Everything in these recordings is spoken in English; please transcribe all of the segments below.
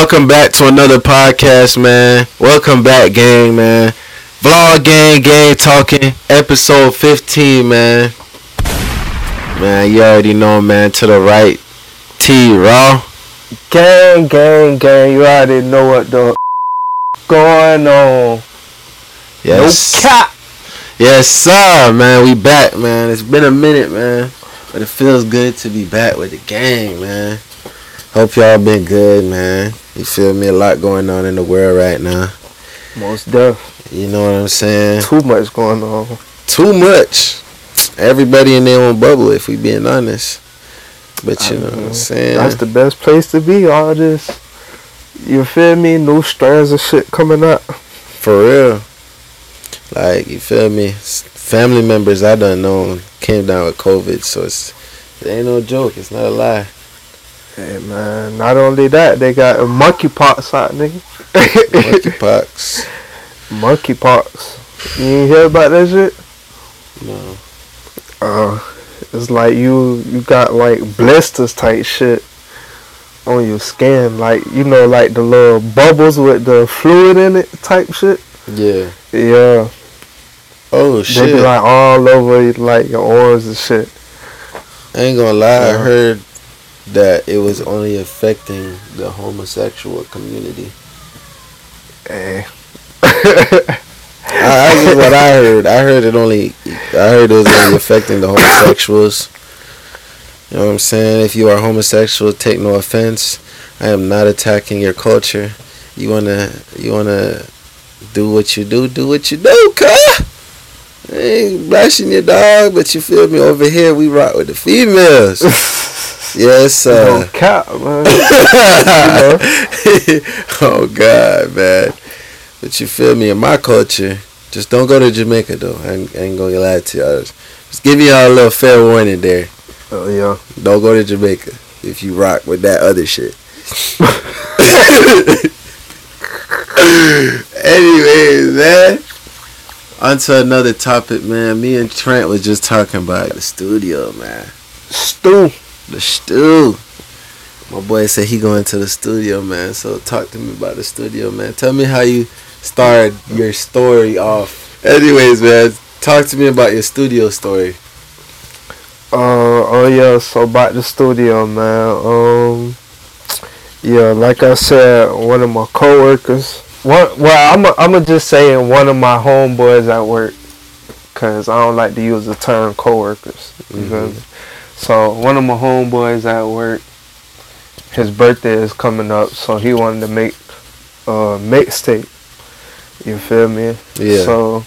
welcome back to another podcast, man. Welcome back, gang, man. Vlog gang, gang talking, episode 15, man. Man, you already know, man. To the right, T Raw. Gang, gang, gang. You already know what the going on. Yes. No cap. Yes, sir, man. We back, man. It's been a minute, man. But it feels good to be back with the gang, man. Hope y'all been good, man. You feel me? A lot going on in the world right now. Most def. You know what I'm saying? Too much going on. Too much. Everybody in their own bubble, if we being honest. But you know what I'm uh-huh. saying? That's the best place to be. All this. You feel me? New strands of shit coming up. For real. Like, you feel me? Family members I done known came down with COVID, so it's it ain't no joke. It's not a lie. Hey man, not only that, they got a monkeypox out, nigga. Monkeypox. monkeypox. You ain't hear about that shit? No. Uh, it's like you you got like blisters type shit on your skin, like you know, like the little bubbles with the fluid in it type shit. Yeah. Yeah, Oh shit. they be like all over like your arms and shit. I ain't gonna lie, I heard that it was only affecting the homosexual community. Hey. I, that's what I heard. I heard it only. I heard it was only affecting the homosexuals. You know what I'm saying? If you are homosexual, take no offense. I am not attacking your culture. You wanna, you wanna do what you do. Do what you do, cuz. I ain't bashing your dog, but you feel me? Over here, we rock with the females. yes, sir. cap, man. oh God, man. But you feel me? In my culture, just don't go to Jamaica though. I ain't, I ain't gonna lie to y'all. Just give y'all a little fair warning there. Oh yeah. Don't go to Jamaica if you rock with that other shit. Anyways, man. On to another topic, man. Me and Trent was just talking about the studio, man. Stu. The stew. My boy said he going to the studio, man. So talk to me about the studio, man. Tell me how you started your story off. Anyways, man, talk to me about your studio story. Uh oh yeah, so about the studio man. Um yeah, like I said, one of my coworkers. One well, I'm i I'm gonna just saying one of my homeboys at work, cause I don't like to use the term coworkers. You Mhm. me? So one of my homeboys at work, his birthday is coming up, so he wanted to make a mixtape. You feel me? Yeah. So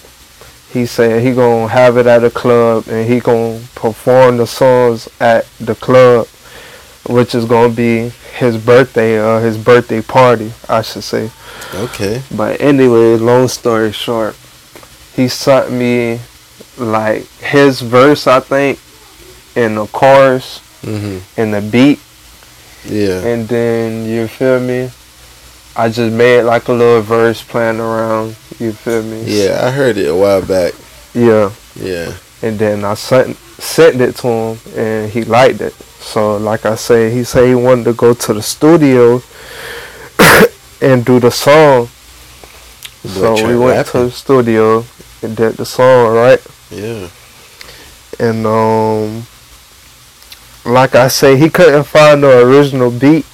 he said he gonna have it at a club and he gonna perform the songs at the club, which is gonna be his birthday, uh, his birthday party, I should say. Okay. But anyway, long story short, he sent me like his verse, I think, in the chorus, Mhm. in the beat, Yeah. and then you feel me. I just made like a little verse playing around. You feel me? Yeah, I heard it a while back. Yeah. Yeah. and then I sent sent it to him and he liked it. So like I say, he said he wanted to go to the studio and do the song. Boy, so we went to the studio and did the song, right? Yeah. And um like I say, he couldn't find the original beat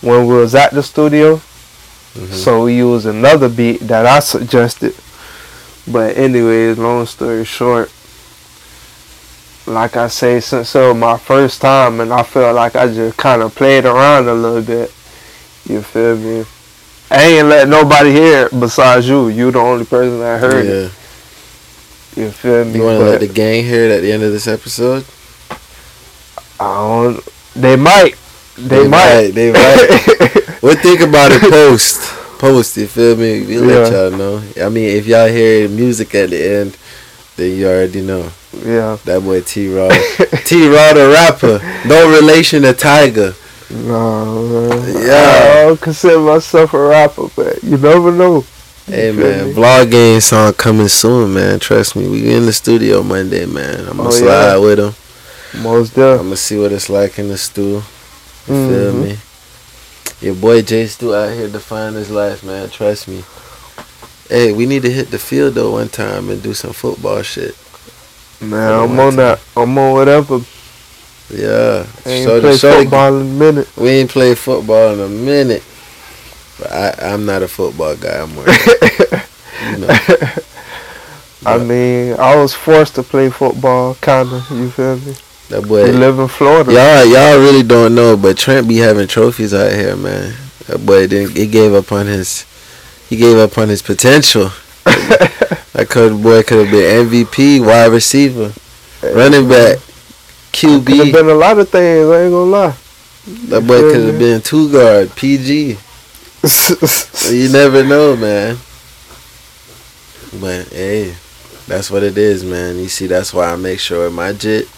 when we was at the studio. Mhm. So we used another beat that I suggested. But anyways, long story short, like I say, since it was my first time and I felt like I just kind of played around a little bit. You feel me? I ain't let nobody hear it besides you. You the only person that heard it. You feel me? You want to let the gang hear it at the end of this episode? I don't. They might. They, might. They might. We'll think about it post. Post, you feel me? We'll let y'all know. I mean, if y'all hear music at the end, then you already know. yeah. That boy T Raw. T Raw the rapper. No relation to Tiger. No, man. Yeah. I don't consider myself a rapper, but you never know. Hey man, me? vlog game song coming soon, man. Trust me, we in the studio Monday, man. I'm gonna Oh, slide yeah. with him. Most I'm gonna see what it's like in the stew. You feel Mhm. me? Your boy Jay still out here defying his life, man. Trust me. Hey, we need to hit the field though one time and do some football shit. Man, I'm on that. I'm on whatever. Yeah. Ain't Shorty- play football in a minute. We ain't played football in a minute. But I, I'm not a football guy. I'm more, you know. I mean, I was forced to play football, kinda. You feel me? That boy, live in Florida. y'all, y'all really don't know, but Trent be having trophies out here, man. That boy didn't. He gave up on his. He gave up on his potential. That could boy could have been MVP, wide receiver, running back, Could have QB. been a lot of things. I ain't gonna lie. That boy could have been two guard, PG. You never know, man. But hey, that's what it is, man. You see, that's why I make sure my jit,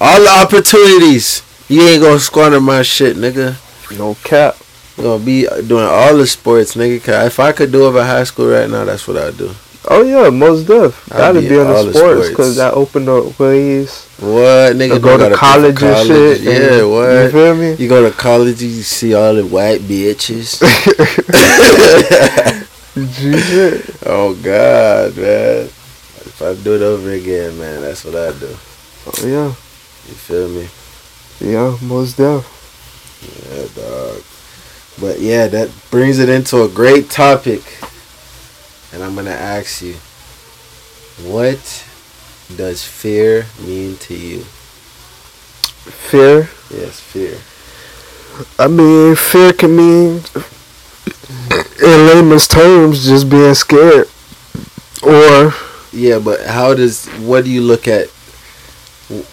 all the opportunities, you ain't gonna squander my shit, nigga. no cap. You gonna be doing all the sports, nigga. 'Cause if I could do it over high school right now, that's what I'd do. Oh yeah, most def. Gotta be be in the sports because that opened up ways. What, nigga? To go to college and shit. Yeah, and- You feel me? You go to college, you see all the white bitches. Oh God, man. If I do it over again, man, that's what I do. Oh yeah, You feel me? yeah, most def. Yeah, dog. But yeah, that brings it into a great topic. And I'm gonna ask you, what does fear mean to you? Fear. Yes, fear. I mean, fear can mean, in layman's terms, just being scared, or Yeah, but how does what do you look at?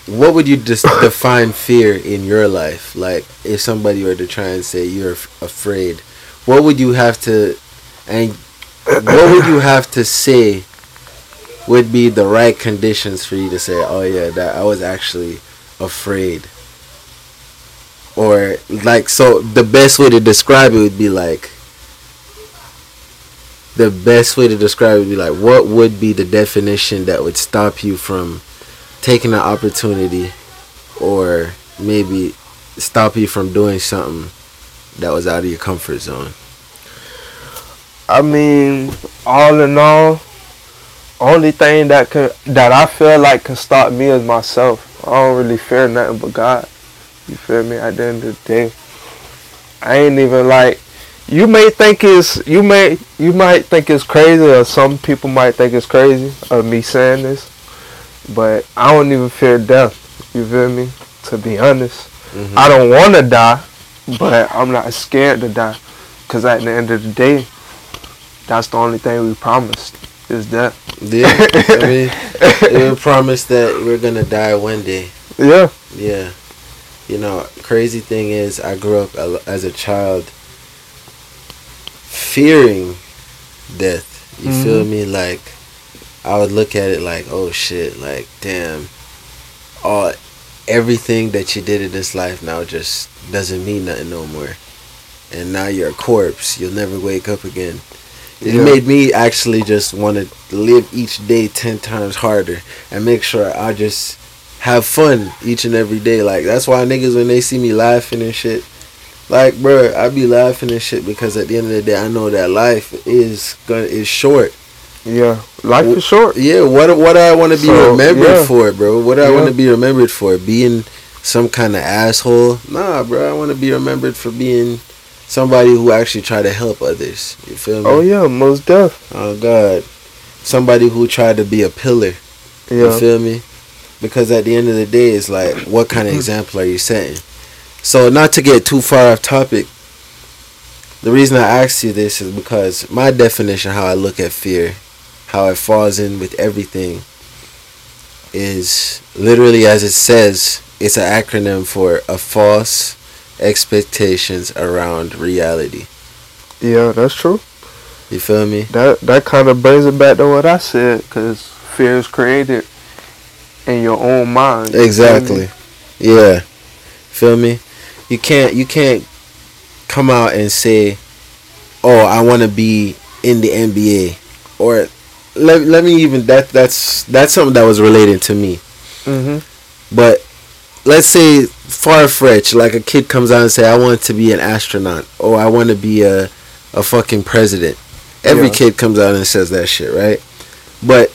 What would you define fear in your life? Like, if somebody were to try and say you're af- afraid, what would you have to, and what would you have to say would be the right conditions for you to say, oh yeah, that I was actually afraid, or like so the best way to describe it would be like the best way to describe it would be like what would be the definition that would stop you from taking an opportunity or maybe stop you from doing something that was out of your comfort zone I mean, all in all, only thing that can that I feel like can stop me is myself. I don't really fear nothing but God. You feel me? At the end of the day, I ain't even like. You may think it's you may you might think it's crazy, or some people might think it's crazy of me saying this, but I don't even fear death. You feel me? To be honest, Mhm. I don't want to die, but I'm not scared to die, cause at the end of the day, that's the only thing we promised is death. yeah i mean was promised that we're gonna die one day Yeah. yeah you know crazy thing is i grew up as a child fearing death you feel me like i would look at it like oh shit like damn. All everything that you did in this life now just doesn't mean nothing no more. And now you're a corpse. You'll never wake up again. It Yeah. made me actually just want to live each day 10 times harder and make sure i just have fun each and every day. Like that's why niggas when they see me laughing and shit like bro i be laughing and shit because at the end of the day i know that life is gonna is short Yeah. Life is short. yeah, what what I want to be So, remembered yeah. for, bro? What do I Yeah. want to be remembered for? Being some kind of asshole? Nah, bro. I want to be remembered for being somebody who actually try to help others. You feel me? Oh yeah, most deaf. Oh God, somebody who tried to be a pillar. You feel me? Because at the end of the day, it's like, what kind of example are you setting? So, not to get too far off topic, the reason I asked you this is because my definition, of how I look at fear, how it falls in with everything, is literally as it says, it's an acronym for a false expectations around reality. Yeah, that's true. You feel me? That that kind of brings it back to what I said, because fear is created in your own mind. you feel? Exactly. Yeah. Feel me? You can't you can't come out and say, "Oh, I want to be in the NBA," or let let me even that that's that's something that was related to me. Mhm. But let's say far fetched. Like a kid comes out and say, "I want to be an astronaut," or "I want to be a a fucking president." Every Yeah. kid comes out and says that shit, right? But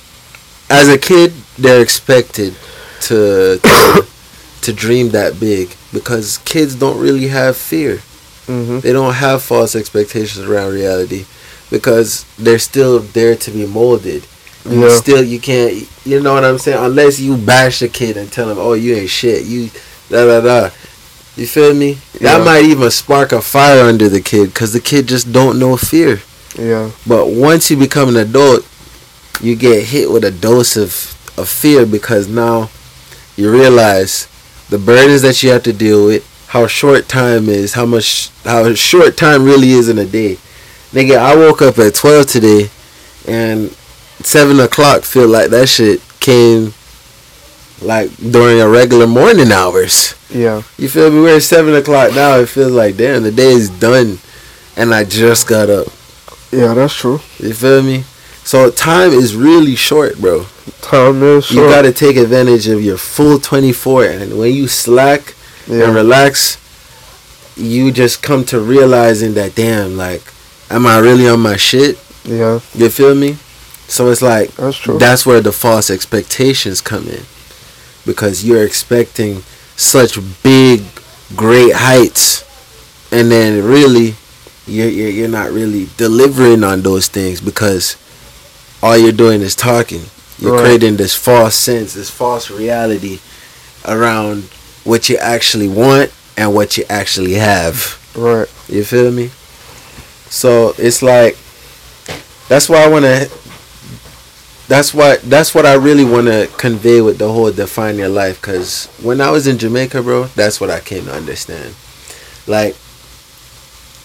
as a kid, they're expected to to, to dream that big because kids don't really have fear. Mhm. They don't have false expectations around reality because they're still there to be molded. You Yeah. Still, you can't. You know what I'm saying? Unless you bash a kid and tell him, "Oh, you ain't shit," you da da da. You feel me? That might even spark a fire under the kid because the kid just don't know fear. Yeah. But once you become an adult, you get hit with a dose of, of fear because now you realize the burdens that you have to deal with, how short time is, how much how short time really is in a day. Nigga, I woke up at twelve today and seven o'clock feel like that shit came like during a regular morning hours. Yeah. You feel me? We're at seven o'clock now. It feels like damn the day is done and I just got up. Yeah, that's true. You feel me? So time is really short, bro. Time is short. You gotta take advantage of your full 24, and when you slack and relax, you just come to realizing that damn, like, am I really on my shit? yeah, You feel me? So it's like that's true. that's where the false expectations come in, because you're expecting such big, great heights, and then really, you're you're, you're not really delivering on those things because all you're doing is talking. You're Right. creating this false sense, this false reality around what you actually want and what you actually have. right. You feel me? So it's like that's why I want to. That's what that's what I really want to convey with the whole define your life. Cause when I was in Jamaica, bro, that's what I came to understand. Like,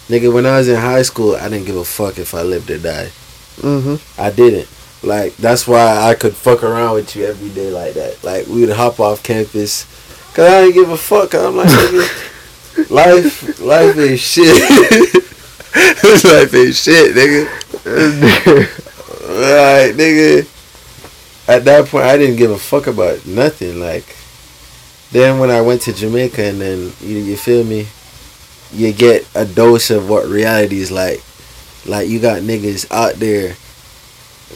nigga, when I was in high school, I didn't give a fuck if I lived or died. Mhm. I didn't. Like that's why I could fuck around with you every day like that. Like we would hop off campus, cause I didn't give a fuck. I'm like, nigga, life, life is shit. life is shit, nigga. Right, nigga. At that point, I didn't give a fuck about nothing. Like, then when I went to Jamaica, and then you, you feel me, you get a dose of what reality is like. Like you got niggas out there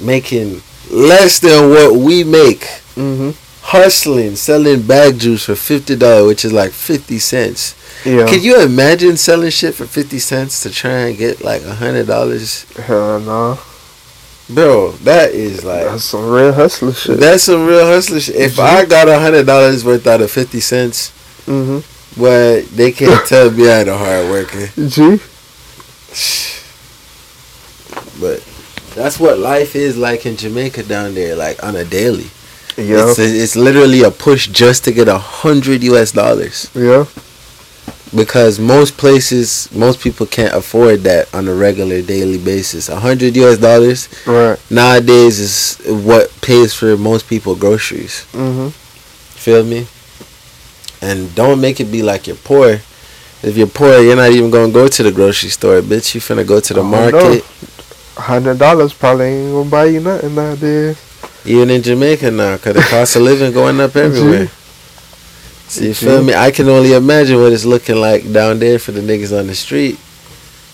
making less than what we make, mhm. hustling, selling bag juice for fifty dollars, which is like fifty cents. Yeah. Can you imagine selling shit for fifty cents to try and get like a hundred dollars, Hell no. bro? That is like That's some real hustler shit. that's some real hustler shit. If I got a hundred dollars worth out of fifty cents, mhm. but they can't tell me I ain't a hard worker. G. But that's what life is like in Jamaica down there, like on a daily. Yeah. It's, it's literally a push just to get a hundred US dollars Yeah. Because most places, most people can't afford that on a regular daily basis. A hundred US dollars Right. nowadays is what pays for most people groceries. Mhm. Feel me? And don't make it be like you're poor. If you're poor, you're not even gonna go to the grocery store, bitch. You finna go to the Oh, market. Hundred dollars probably ain't gonna buy you nothing nowadays. Even in Jamaica now, cause the cost of living going up everywhere. So you feel me? I can only imagine what it's looking like down there for the niggas on the street.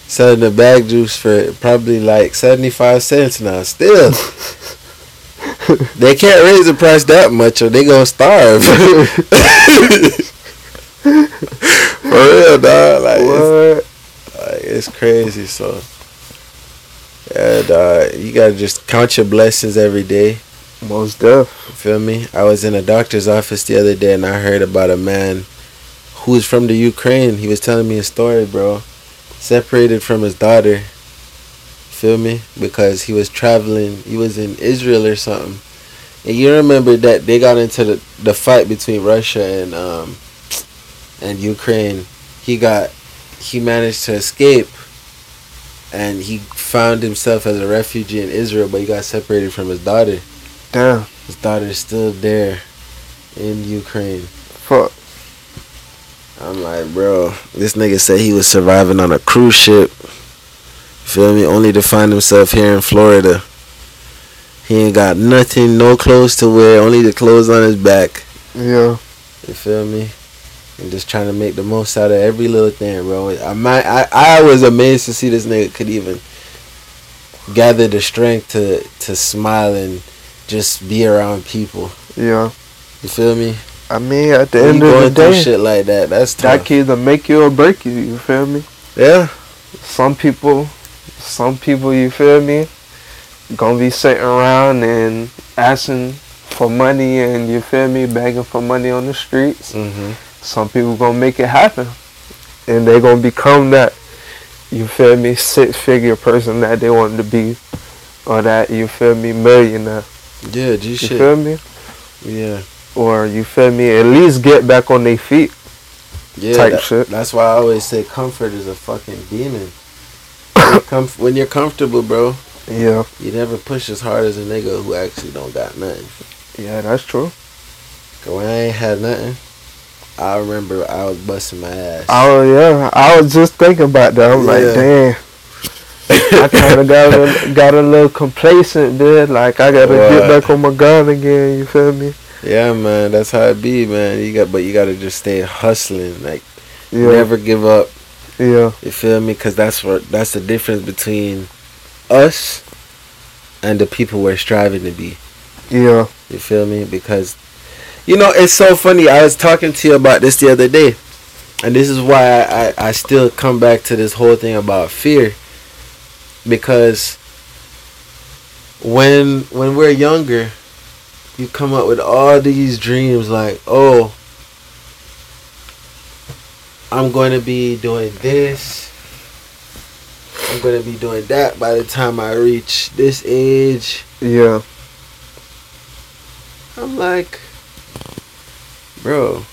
Selling the bag juice for probably like 75 cents now. Still. they can't raise the price that much or they gonna starve. for real, dog. Like, it's, like, it's crazy. So, yeah, dog. You gotta just count your blessings every day. Most def. Feel me? I was in a doctor's office the other day and I heard about a man who's from the Ukraine. He was telling me a story, bro. Separated from his daughter. Feel me? Because he was traveling. He was in Israel or something. And you remember that they got into the, the fight between Russia and um and Ukraine. He got he managed to escape and he found himself as a refugee in Israel, but he got separated from his daughter. Damn. His daughter's still there in Ukraine. Fuck. I'm like, bro, this nigga said he was surviving on a cruise ship. Feel me? Only to find himself here in Florida. He ain't got nothing, no clothes to wear, only the clothes on his back. Yeah. You feel me? and just trying to make the most out of every little thing, bro. I might, I, I was amazed to see this nigga could even gather the strength to to smile and just be around people. Yeah. You feel me? I mean, at the When end of the day, shit like that, that's that tough. can either make you or break you. You feel me? Yeah. Some people, some people, you feel me, gonna be sitting around and asking for money and you feel me, begging for money on the streets. Mm-hmm. Some people gonna make it happen, and they gonna become that. You feel me? Six figure person that they want to be, or that you feel me, millionaire. Yeah, G You shit. feel me? Yeah. Or you feel me? At least get back on their feet. Yeah. Type that- shit. That's why I always say comfort is a fucking demon. When you're, comf- when you're comfortable, bro, Yeah, you never push as hard as a nigga who actually don't got nothing. yeah, that's true. Cause when I ain't had nothing, I remember I was busting my ass. Oh yeah, I was just thinking about that. I'm Yeah. like, damn. I kind of got a, got a little complacent, dude. Like I gotta What? get back on my gun again. You feel me? yeah, man, that's how it be, man. You got, but you gotta just stay hustling, like Yeah, never give up. yeah, You feel me? Cause that's what that's the difference between us and the people we're striving to be. yeah, You feel me? Because you know it's so funny. I was talking to you about this the other day, and this is why I, I, I still come back to this whole thing about fear. Because when when we're younger, you come up with all these dreams like, oh, I'm going to be doing this. I'm going to be doing that by the time I reach this age. yeah, I'm like, bro,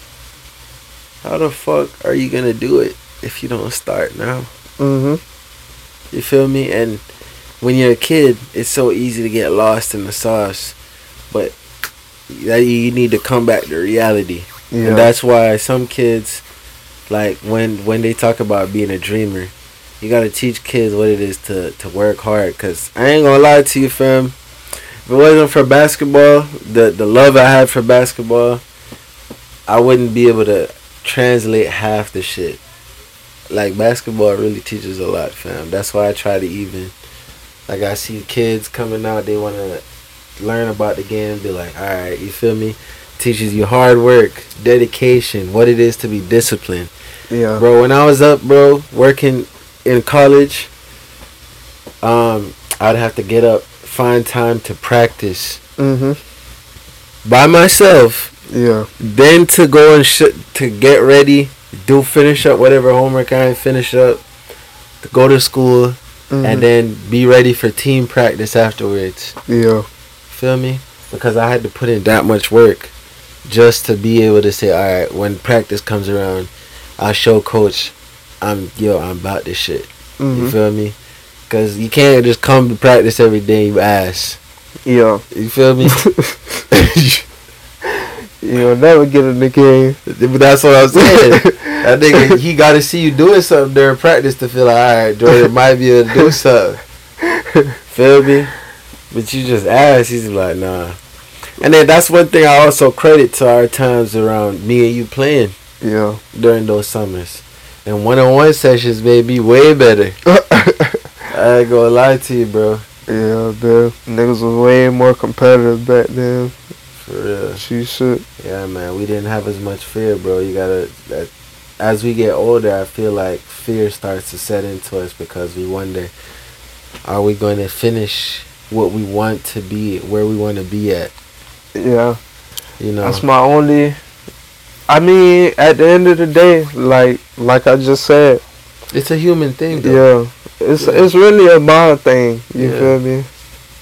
how the fuck are you gonna do it if you don't start now? mhm, You feel me? And when you're a kid, it's so easy to get lost in the sauce, but that you need to come back to reality. yeah, And that's why some kids, like when when they talk about being a dreamer, you gotta teach kids what it is to to work hard. Cause I ain't gonna lie to you, fam. If it wasn't for basketball, the the love I had for basketball, I wouldn't be able to translate half the shit. Like basketball really teaches a lot, fam. That's why I try to even. Like I see kids coming out, they wanna learn about the game, be like, all right, you feel me? teaches you hard work, dedication, what it is to be disciplined. yeah, Bro, when I was up, bro, working in college, um, I'd have to get up, find time to practice mhm, by myself, yeah, then to go and sh- to get ready, do finish up whatever homework I finish up, to go to school, mhm, and then be ready for team practice afterwards. yeah, Feel me? Because I had to put in that much work just to be able to say, all right, when practice comes around, I'll show coach, I'm yo, I'm about this shit. You mhm, feel me? Because you can't just come to practice every day, you ass. yeah. You feel me? You'll never get in the game. that's what I'm saying. I think he got to see you doing something during practice to feel like, all right, Jordan might be able to do something. Feel me? But you just ask, he's like, nah. And then that's one thing I also credit to our times around me and you playing Yeah, during those summers. And one on one sessions may be way better. I ain't gonna lie to you, bro. yeah, man. Niggas was way more competitive back then. For real. She shit. Yeah, man. We didn't have as much fear, bro. You gotta. That, as we get older, I feel like fear starts to set into us because we wonder, are we going to finish what we want to be, where we want to be at? Yeah. You know. That's my only. I mean, at the end of the day, like like I just said, it's a human thing, though. yeah, it's Yeah. it's really a mind thing. You Yeah. feel me?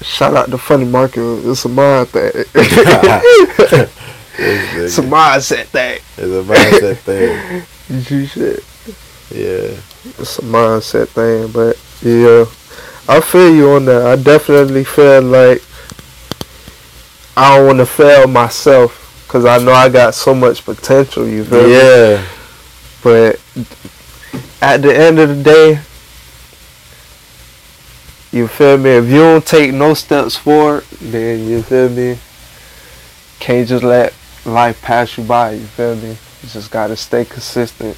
Shout out to Funny Market. It's a mind thing. it's a mindset thing. It's a mindset thing. You shit. Yeah. It's a mindset thing, but yeah, I feel you on that. I definitely feel like I don't want to fail myself because I know I got so much potential. You feel me? Yeah. But at the end of the day, you feel me? If you don't take no steps forward, then you feel me? Can't just let life pass you by. You feel me? You just gotta stay consistent.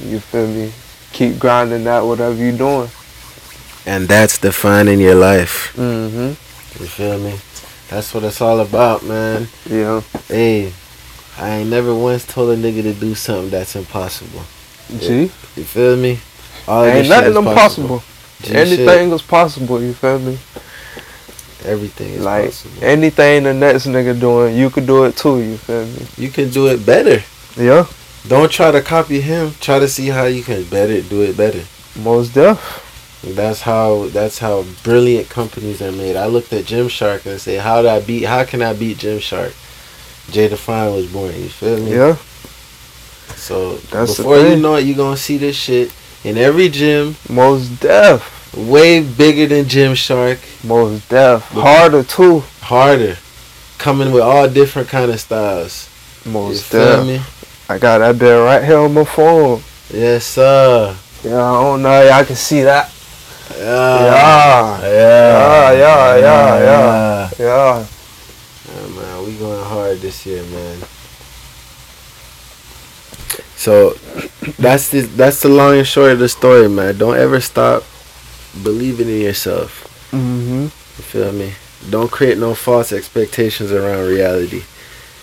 You feel me? Keep grinding that whatever you're doing. And that's defining your life. Mm-hmm. You feel me? That's what it's all about, man. Yeah. Hey, I ain't never once told a nigga to do something that's impossible. G. You feel me? All Ain't nothing is impossible. G Anything is possible, you feel me? everything is like possible. anything the next nigga doing, you could do it too, you feel me? You can do it better. Yeah. Don't try to copy him. Try to see how you can better do it better. Most deaf. That's how that's how brilliant companies are made. I looked at Gymshark and say, how did I beat? How can I beat Gymshark? Jay Define was born. You feel me? Yeah. So That's before you know it, you gonna see this shit in every gym, Most deaf. way bigger than Gymshark, Most deaf. Harder too. harder, coming with all different kind of styles. Most feel deaf. me? I got that bit right here on my phone. Yes, sir. Yeah, I don't know. Y'all can see that. Yeah. Yeah. Yeah. Yeah, yeah, yeah, yeah. Yeah. Yeah, man, we going hard this year, man. So that's the that's the long and short of the story, man. Don't ever stop believing in yourself. Mm-hmm. You feel me? Don't create no false expectations around reality.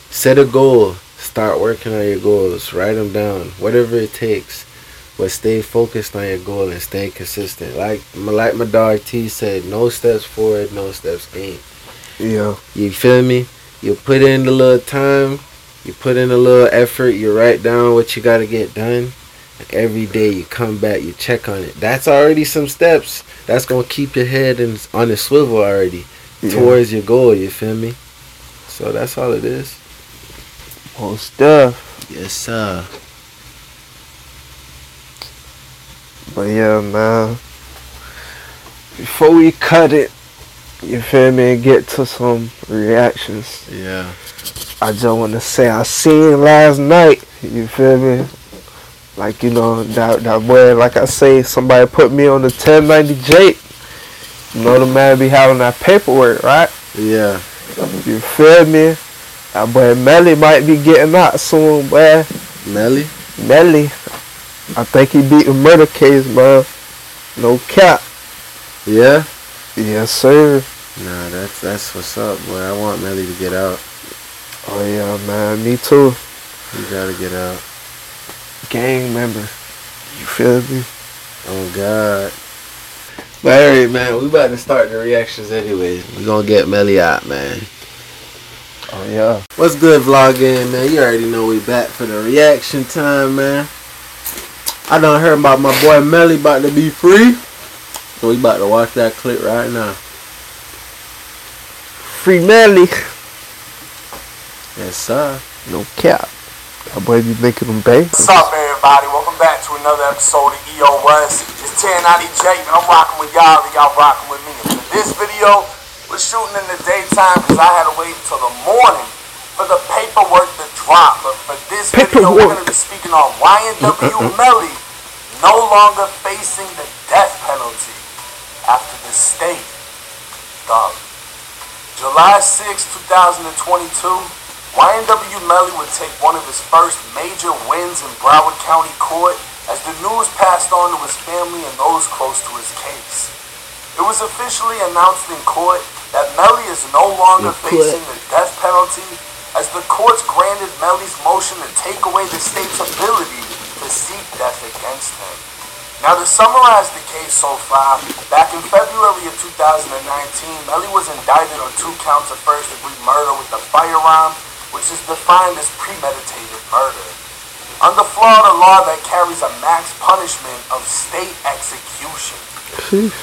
Set a goal. Start working on your goals. Write them down. Whatever it takes. But stay focused on your goal and stay consistent. Like like my dog T said, no steps forward, no steps gained. Yeah. You feel me? You put in the little time, you put in a little effort, you write down what you gotta get done. Like every day you come back, you check on it. That's already some steps. That's gonna keep your head in, on the swivel already Yeah. towards your goal, you feel me? So that's all it is. Most stuff. Yes, sir. But yeah, man. Before we cut it, you feel me, and get to some reactions. Yeah. I just want to say I seen last night. You feel me? Like you know that that boy. Like I say, somebody put me on the 1090J. You know the man be having that paperwork, right? Yeah. You feel me? That boy Melly might be getting out soon, boy. Melly? Melly, I think he beat the murder case, man. No cap. Yeah? Yes, sir. Nah, that's that's what's up, boy. I want Melly to get out. Oh yeah, man. Me too. You gotta get out. Gang member. You feel me? Oh God. But alright, man, we about to start the reactions anyways. We gonna get Melly out, man. Oh yeah. What's good, vlogging, man? You already know we back for the reaction time, man. I done heard about my boy Melly about to be free. So we about to watch that clip right now. Free Melly. Yes, sir. No cap. That boy be making them bang. What's up, everybody? Welcome back to another episode of EO Runs. It's 1090 Jake, and I'm rocking with y'all, and y'all rocking with me. And for this video, we're shooting in the daytime because I had to wait until the morning for the paperwork to drop. But for this video, we're going to be speaking on YNW uh, uh, uh. Melly no longer facing the death penalty after the state. Dog. July 6, 2022, YNW Melly would take one of his first major wins in Broward County Court as the news passed on to his family and those close to his case. It was officially announced in court that Melly is no longer In facing the death penalty as the courts granted Melly's motion to take away the state's ability to seek death against him. Now to summarize the case so far, back in February of 2019, Melly was indicted on two counts of first degree murder with a firearm, which is defined as premeditated murder. Under Florida law that carries a max punishment of state execution.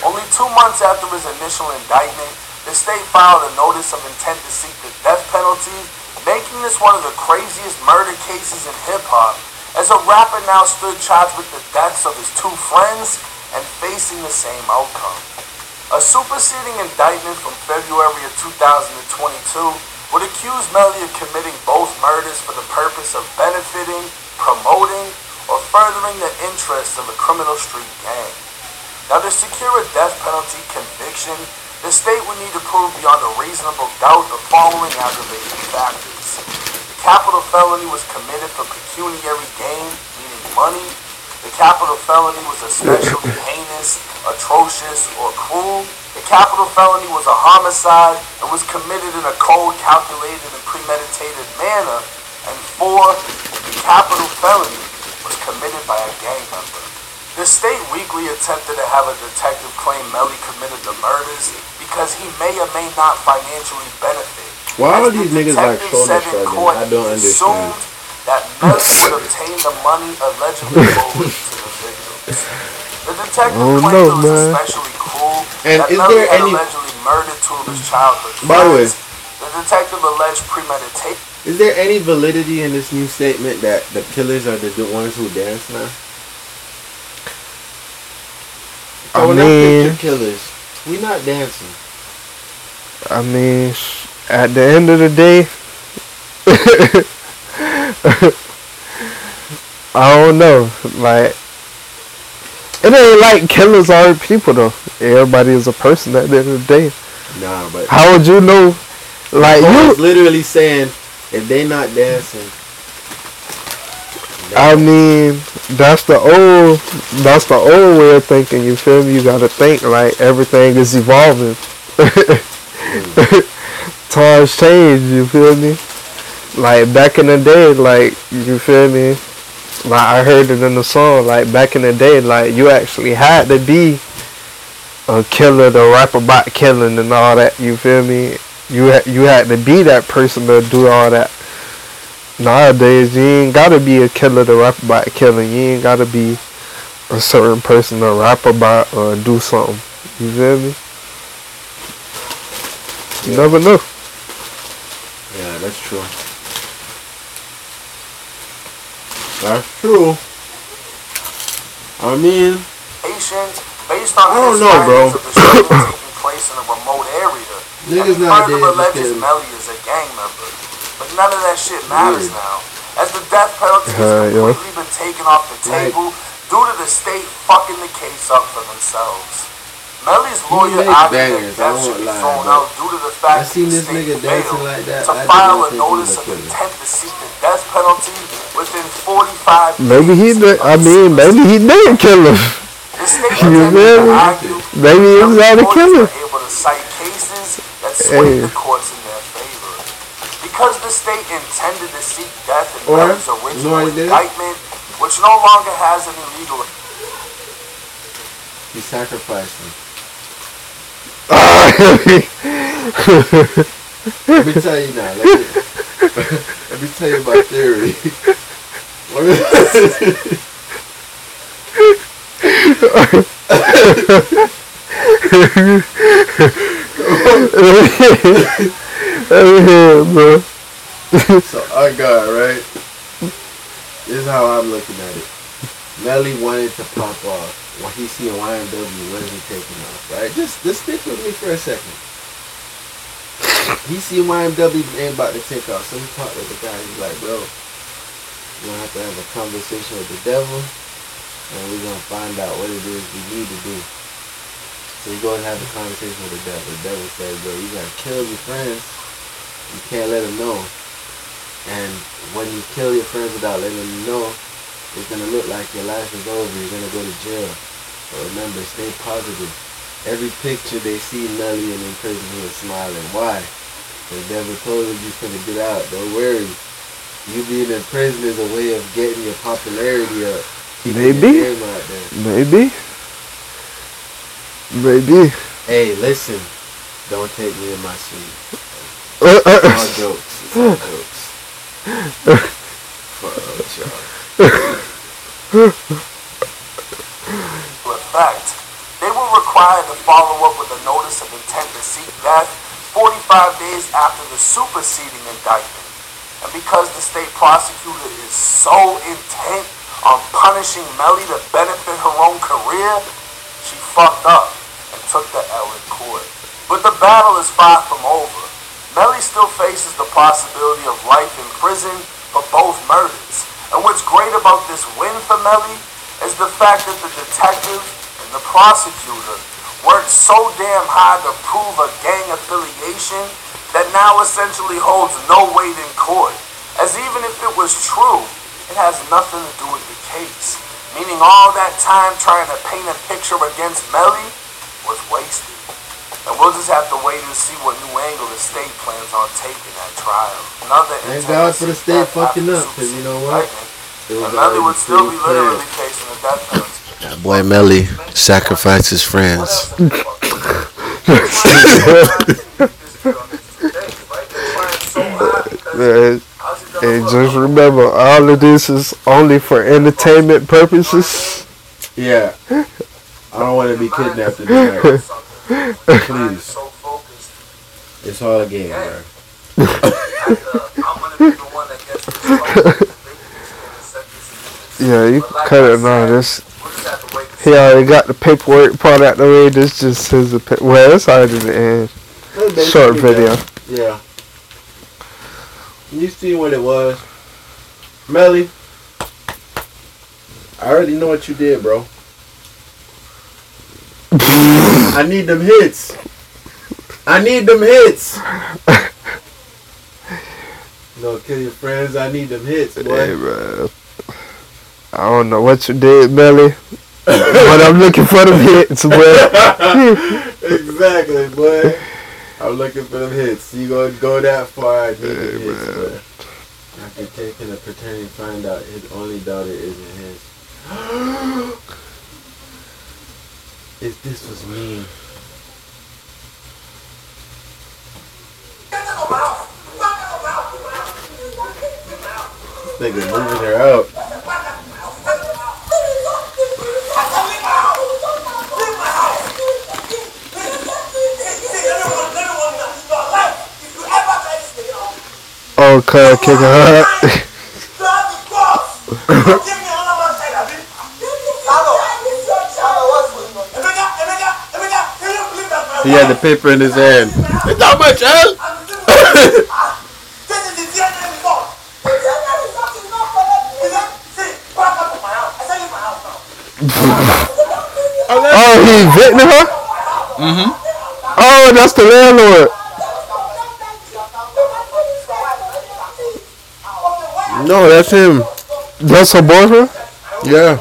Only two months after his initial indictment, the state filed a notice of intent to seek the death penalty, making this one of the craziest murder cases in hip hop, as a rapper now stood charged with the deaths of his two friends and facing the same outcome. A superseding indictment from February of 2022 would accuse Melly of committing both murders for the purpose of benefiting, promoting, or furthering the interests of a criminal street gang. Now, to secure a death penalty conviction, the state would need to prove beyond a reasonable doubt the following aggravating factors. The capital felony was committed for pecuniary gain, meaning money. The capital felony was especially heinous, atrocious, or cruel. The capital felony was a homicide and was committed in a cold, calculated, and premeditated manner. And four, the capital felony was committed by a gang member. The state weekly attempted to have a detective claim Melly committed the murders because he may or may not financially benefit. Why are these niggas like shoulder said in shrugging? court, I don't understand. That Melly would obtain the money allegedly owed to the victims. The detective Oh, claimed no, it was man. especially And that is there had any- allegedly murdered two of his childhood By the way- The detective alleged premeditation. Is there any validity in this new statement that the killers are the ones who dance now? I when I mean- picture killers, we not dancing. I mean, at the end of the day, I don't know. Like, it ain't like killers are people though. Everybody is a person at the end of the day. Nah, but How would you know? Like you, literally saying if they not dancing, I mean, that's the old, that's the old way of thinking. You feel me? You gotta think like everything is evolving. Times change. You feel me? Like back in the day, like you feel me? Like I heard it in the song. Like back in the day, like you actually had to be a killer to rap about killing and all that. You feel me? You ha- you had to be that person to do all that. Nowadays, you ain't gotta be a killer to rap about killing. You ain't gotta be a certain person to rap about or do something. You feel me? You never know. yeah, that's true. That's true. I mean, based on I don't know, bro. the taking place in a remote area. Niggas not he nowadays further just Melly is a gang member. But none of that shit matters Weird. now. As the death penalty Uh, has yeah. been taken off the Like- table due to the state fucking the case up for themselves. Melly's lawyer makes argued bangers, that I should won't be lie, thrown out due to the fact I seen that the this state nigga dancing failed like that, to I file a think he was notice of intent to seek the death penalty within 45 Maybe he did. I mean, maybe he did kill him. the You attempted feel me? Maybe he was out to lawyers kill him. able to cite cases that swayed Hey. the courts in their favor. Because the state intended to seek death in Or, Melly's you original what indictment, which no longer has any legal he sacrificed him. Let me tell you now. Let me, let me tell you my theory. Yeah, bro. so I got right. This is how I'm looking at it. Melly wanted to pop off when he see a YNW Wesley taking off, right? Just just stick with me for a second. He see YNW ain't about to take off, so he talked with the guy. He's like, bro, we're gonna have to have a conversation with the devil, and we're gonna find out what it is we need to do. So he goes and have a conversation with the devil. The devil says, bro, you gotta kill your friends. You can't let them know. And when you kill your friends without letting them know, it's gonna look like your life is over. You're gonna go to jail. But remember, stay positive. Every picture they see Melly and in prison, was smiling. Why? The devil told him you're gonna get out. Don't worry. You being in prison is a way of getting your popularity up. Maybe. Maybe. Maybe. Hey, listen. Don't take me in my sleep. Uh, It's all uh, jokes. It's all jokes. Fuck y'all. effect. They were required to follow up with a notice of intent to seek death 45 days after the superseding indictment. And because the state prosecutor is so intent on punishing Melly to benefit her own career, she fucked up and took the L in court. But the battle is far from over. Melly still faces the possibility of life in prison for both murders. And what's great about this win for Melly is the fact that the detective the prosecutor worked so damn hard to prove a gang affiliation that now essentially holds no weight in court. As even if it was true, it has nothing to do with the case. Meaning all that time trying to paint a picture against Melly was wasted. And we'll just have to wait and see what new angle the state plans on taking at trial. Another Thank God for the state fucking up, because you know what? Another would still be literally facing a death penalty. That boy Melly sacrificed his friends. Man, and just remember, all of this is only for entertainment purposes. Yeah. I don't want to be kidnapped tonight. Please. So focused. It's all a game, bro. I'm gonna be the one that gets this phone. Yeah, you cut it now. This We'll just have to wait. he already got the paperwork part out the way. This just his opinion. Well, it's already the end. Short video. Yeah. You see what it was. Melly. I already know what you did, bro. I need them hits. I need them hits. Know, kill your friends. I need them hits, boy. Hey, man. I don't know what you did, Melly, but I'm looking for them hits, boy. exactly, boy. I'm looking for them hits. You gonna go that far? I need them hits, boy. After taking a paternity, find out his only daughter isn't his. if this was me, this nigga moving her out. Oh, cuz kicking her out. He had the paper in his hand. It's not much, huh? Oh, he evicting her? Mm-hmm. Oh, that's the landlord. No, that's him. That's her boyfriend? Yeah.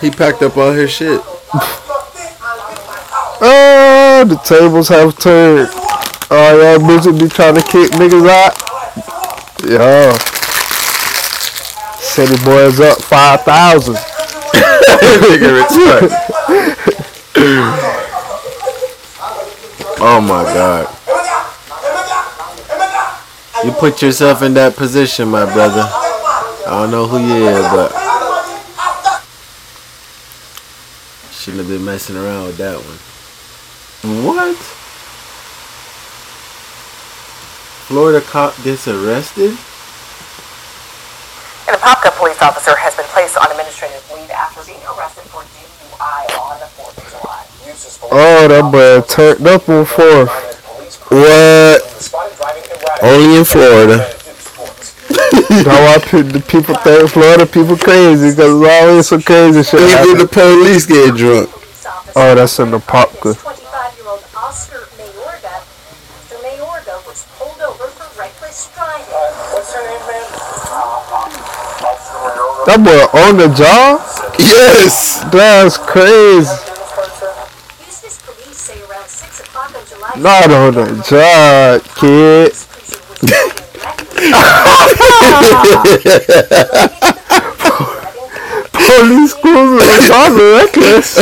He packed up all his shit. Oh, the tables have turned. All y'all bitches be trying to kick niggas out. Yeah. City boys up 5,000. Nigga retarded. oh my god. You put yourself in that position, my brother. I don't know who you is, but shouldn't have been messing around with that one. What? Florida cop gets arrested? An Apopka police officer has been placed on administrative leave after being arrested for DUI on the 4th of July. Oh, that boy turned up on fourth. What? Only in Florida. Now why pe- the people think Florida people crazy because there's always some crazy shit. Even happen. the police get drunk. Oh, that's in the Popka. 25-year-old Oscar Mayorga. Mr. Mayorga was pulled over for reckless driving. What's your name, man? That boy on the job? Yes! That's crazy. Police say around 6 o'clock on July Not on the job, kid. Police cruiser was on the reckless.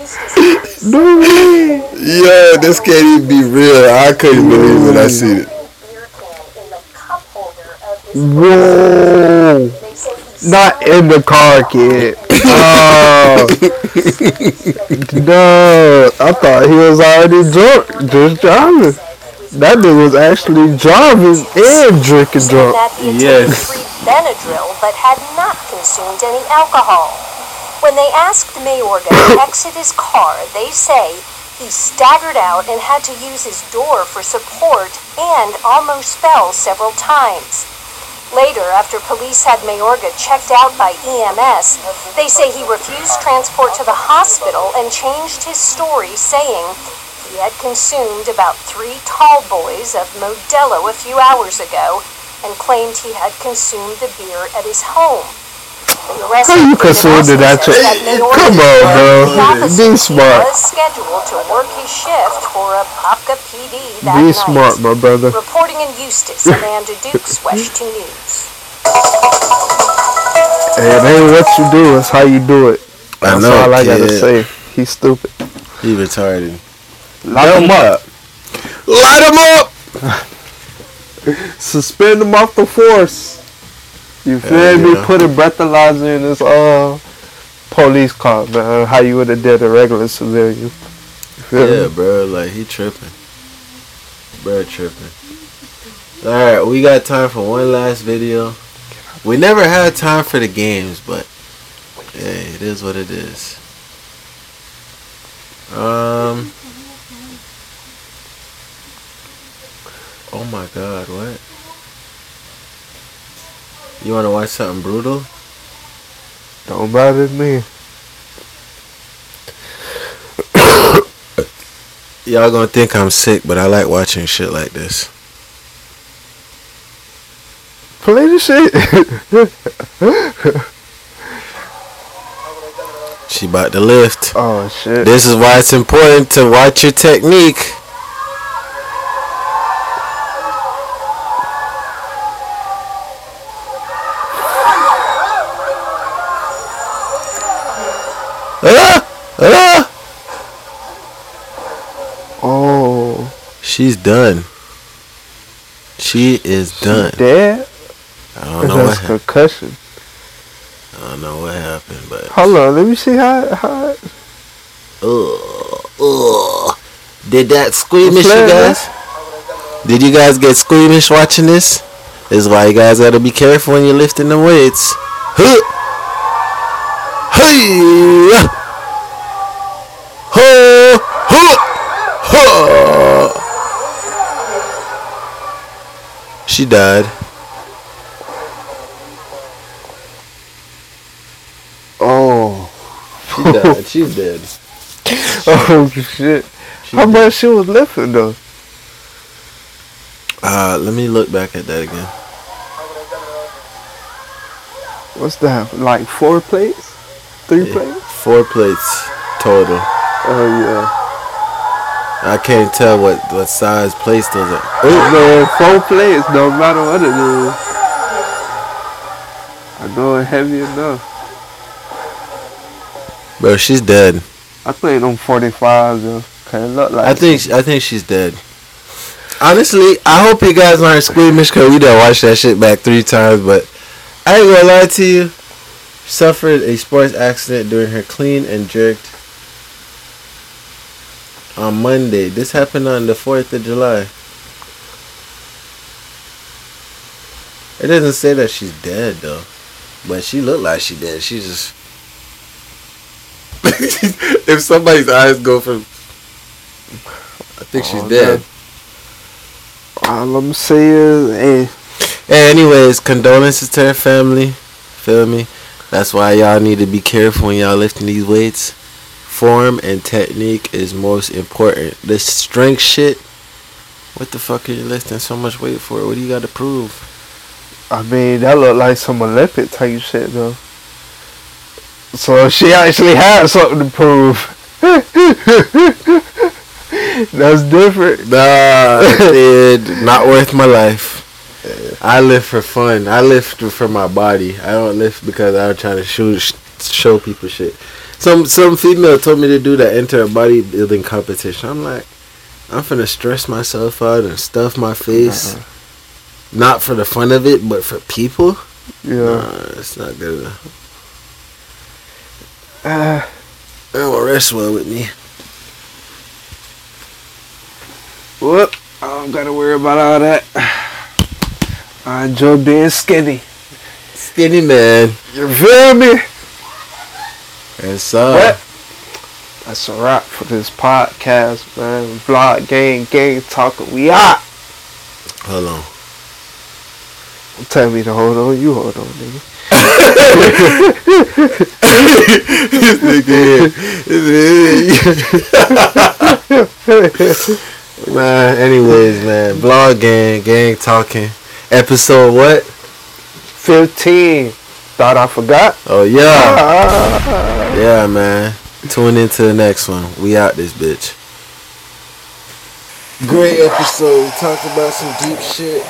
Eustis No way. Yo, this can't even be real. I couldn't believe it. I seen it. beer can in the cup holder of his Whoa. They say he Not in the car, kid. Oh. no. I thought he was already drunk, just driving. That nigga was actually driving and drinking drunk. that he had Yes. Benadryl but had not consumed any alcohol. When they asked Mayorga to exit his car, they say he staggered out and had to use his door for support and almost fell several times. Later, after police had Mayorga checked out by EMS, they say he refused transport to the hospital and changed his story, saying he had consumed about three tall boys of Modelo a few hours ago and claimed he had consumed the beer at his home. The How you agent consumed also it at says your- that Mayorga Come on, bro. the officers Be smart. Was scheduled to work his shift for a Popka PD that Be night. smart, my brother. Reporting in Eustis, Amanda Dukes, WESH 2 News. Hey, it ain't what you do, it's how you do it. I That's know, all I gotta kid. say. He's stupid. He retarded. Lock him up. Light him up. Suspend him off the force. You feel Hell me? yeah. Put a breathalyzer in this uh police car, man. How you would have did a regular civilian. You feel Yeah, me? bro. Like he tripping. Bro, tripping. All right, we got time for one last video. We never had time for the games, but hey, it is what it is. Um. Oh my God! What? You want to watch something brutal? Don't bother me. Y'all gonna think I'm sick, but I like watching shit like this. Play the shit. She about to lift. oh shit. This is why it's important to watch your technique. Ah! Ah! Oh, She's done. She is done. dead? I don't know what happened. concussion. I don't know what happened, but Hold on, let me see how how ugh, ugh. Did that squeamish, you guys? Did you guys get squeamish watching this? This is why you guys gotta be careful when you're lifting the weights. Huh. Hey! Huh. Huh. Huh. She died. Oh. She died. She's dead. Oh shit. She How dead. much she was lifting though? Uh, let me look back at that again. What's that? Like four plates? Three Yeah. plates? Four plates total. Oh yeah. I can't tell what what size plates those are. Oh man, four plates, no matter what it is. I know it's heavy enough. Bro, she's dead. I think them 45 though. Cause it look like I think I think she's dead. Honestly, I hope you guys aren't squeamish because we done watched that shit back three times. But I ain't gonna lie to you. Suffered a sports accident during her clean and jerked on Monday. This happened on the fourth of July. It doesn't say that she's dead though, but she looked like she dead. She just. if somebody's eyes go from I think she's Oh, dead. all I'm saying is, hey, Hey, anyways, condolences to her family. Feel me? That's why y'all need to be careful when y'all lifting these weights. Form and technique is most important. This strength shit. What the fuck are you lifting so much weight for? What do you got to prove? I mean, that look like some Olympic type shit though. So she actually had something to prove. That's different. Nah, dude, not worth my life. I lift for fun. I lift for my body. I don't lift because I'm trying to show show people shit. Some some female told me to do that enter a bodybuilding competition. I'm like, I'm finna stress myself out and stuff my face. Not for the fun of it, but for people. Yeah. Nah, it's not good. enough. Uh, It don't rest well with me. whoop. I don't gotta worry about all that. I enjoy being skinny. Skinny man. You feel me? That's all. What? That's a wrap for this podcast, man. Vlog gang, gang talker. We out. Hold on. Don't tell me to hold on. You hold on, nigga. this nigga here. This nigga here. man, anyways, man. Vlog gang, gang talking. Episode what? 15. Thought I forgot. Oh yeah. Ah. Yeah, man. Tune into the next one. We out this bitch. Great episode. Talked about some deep shit.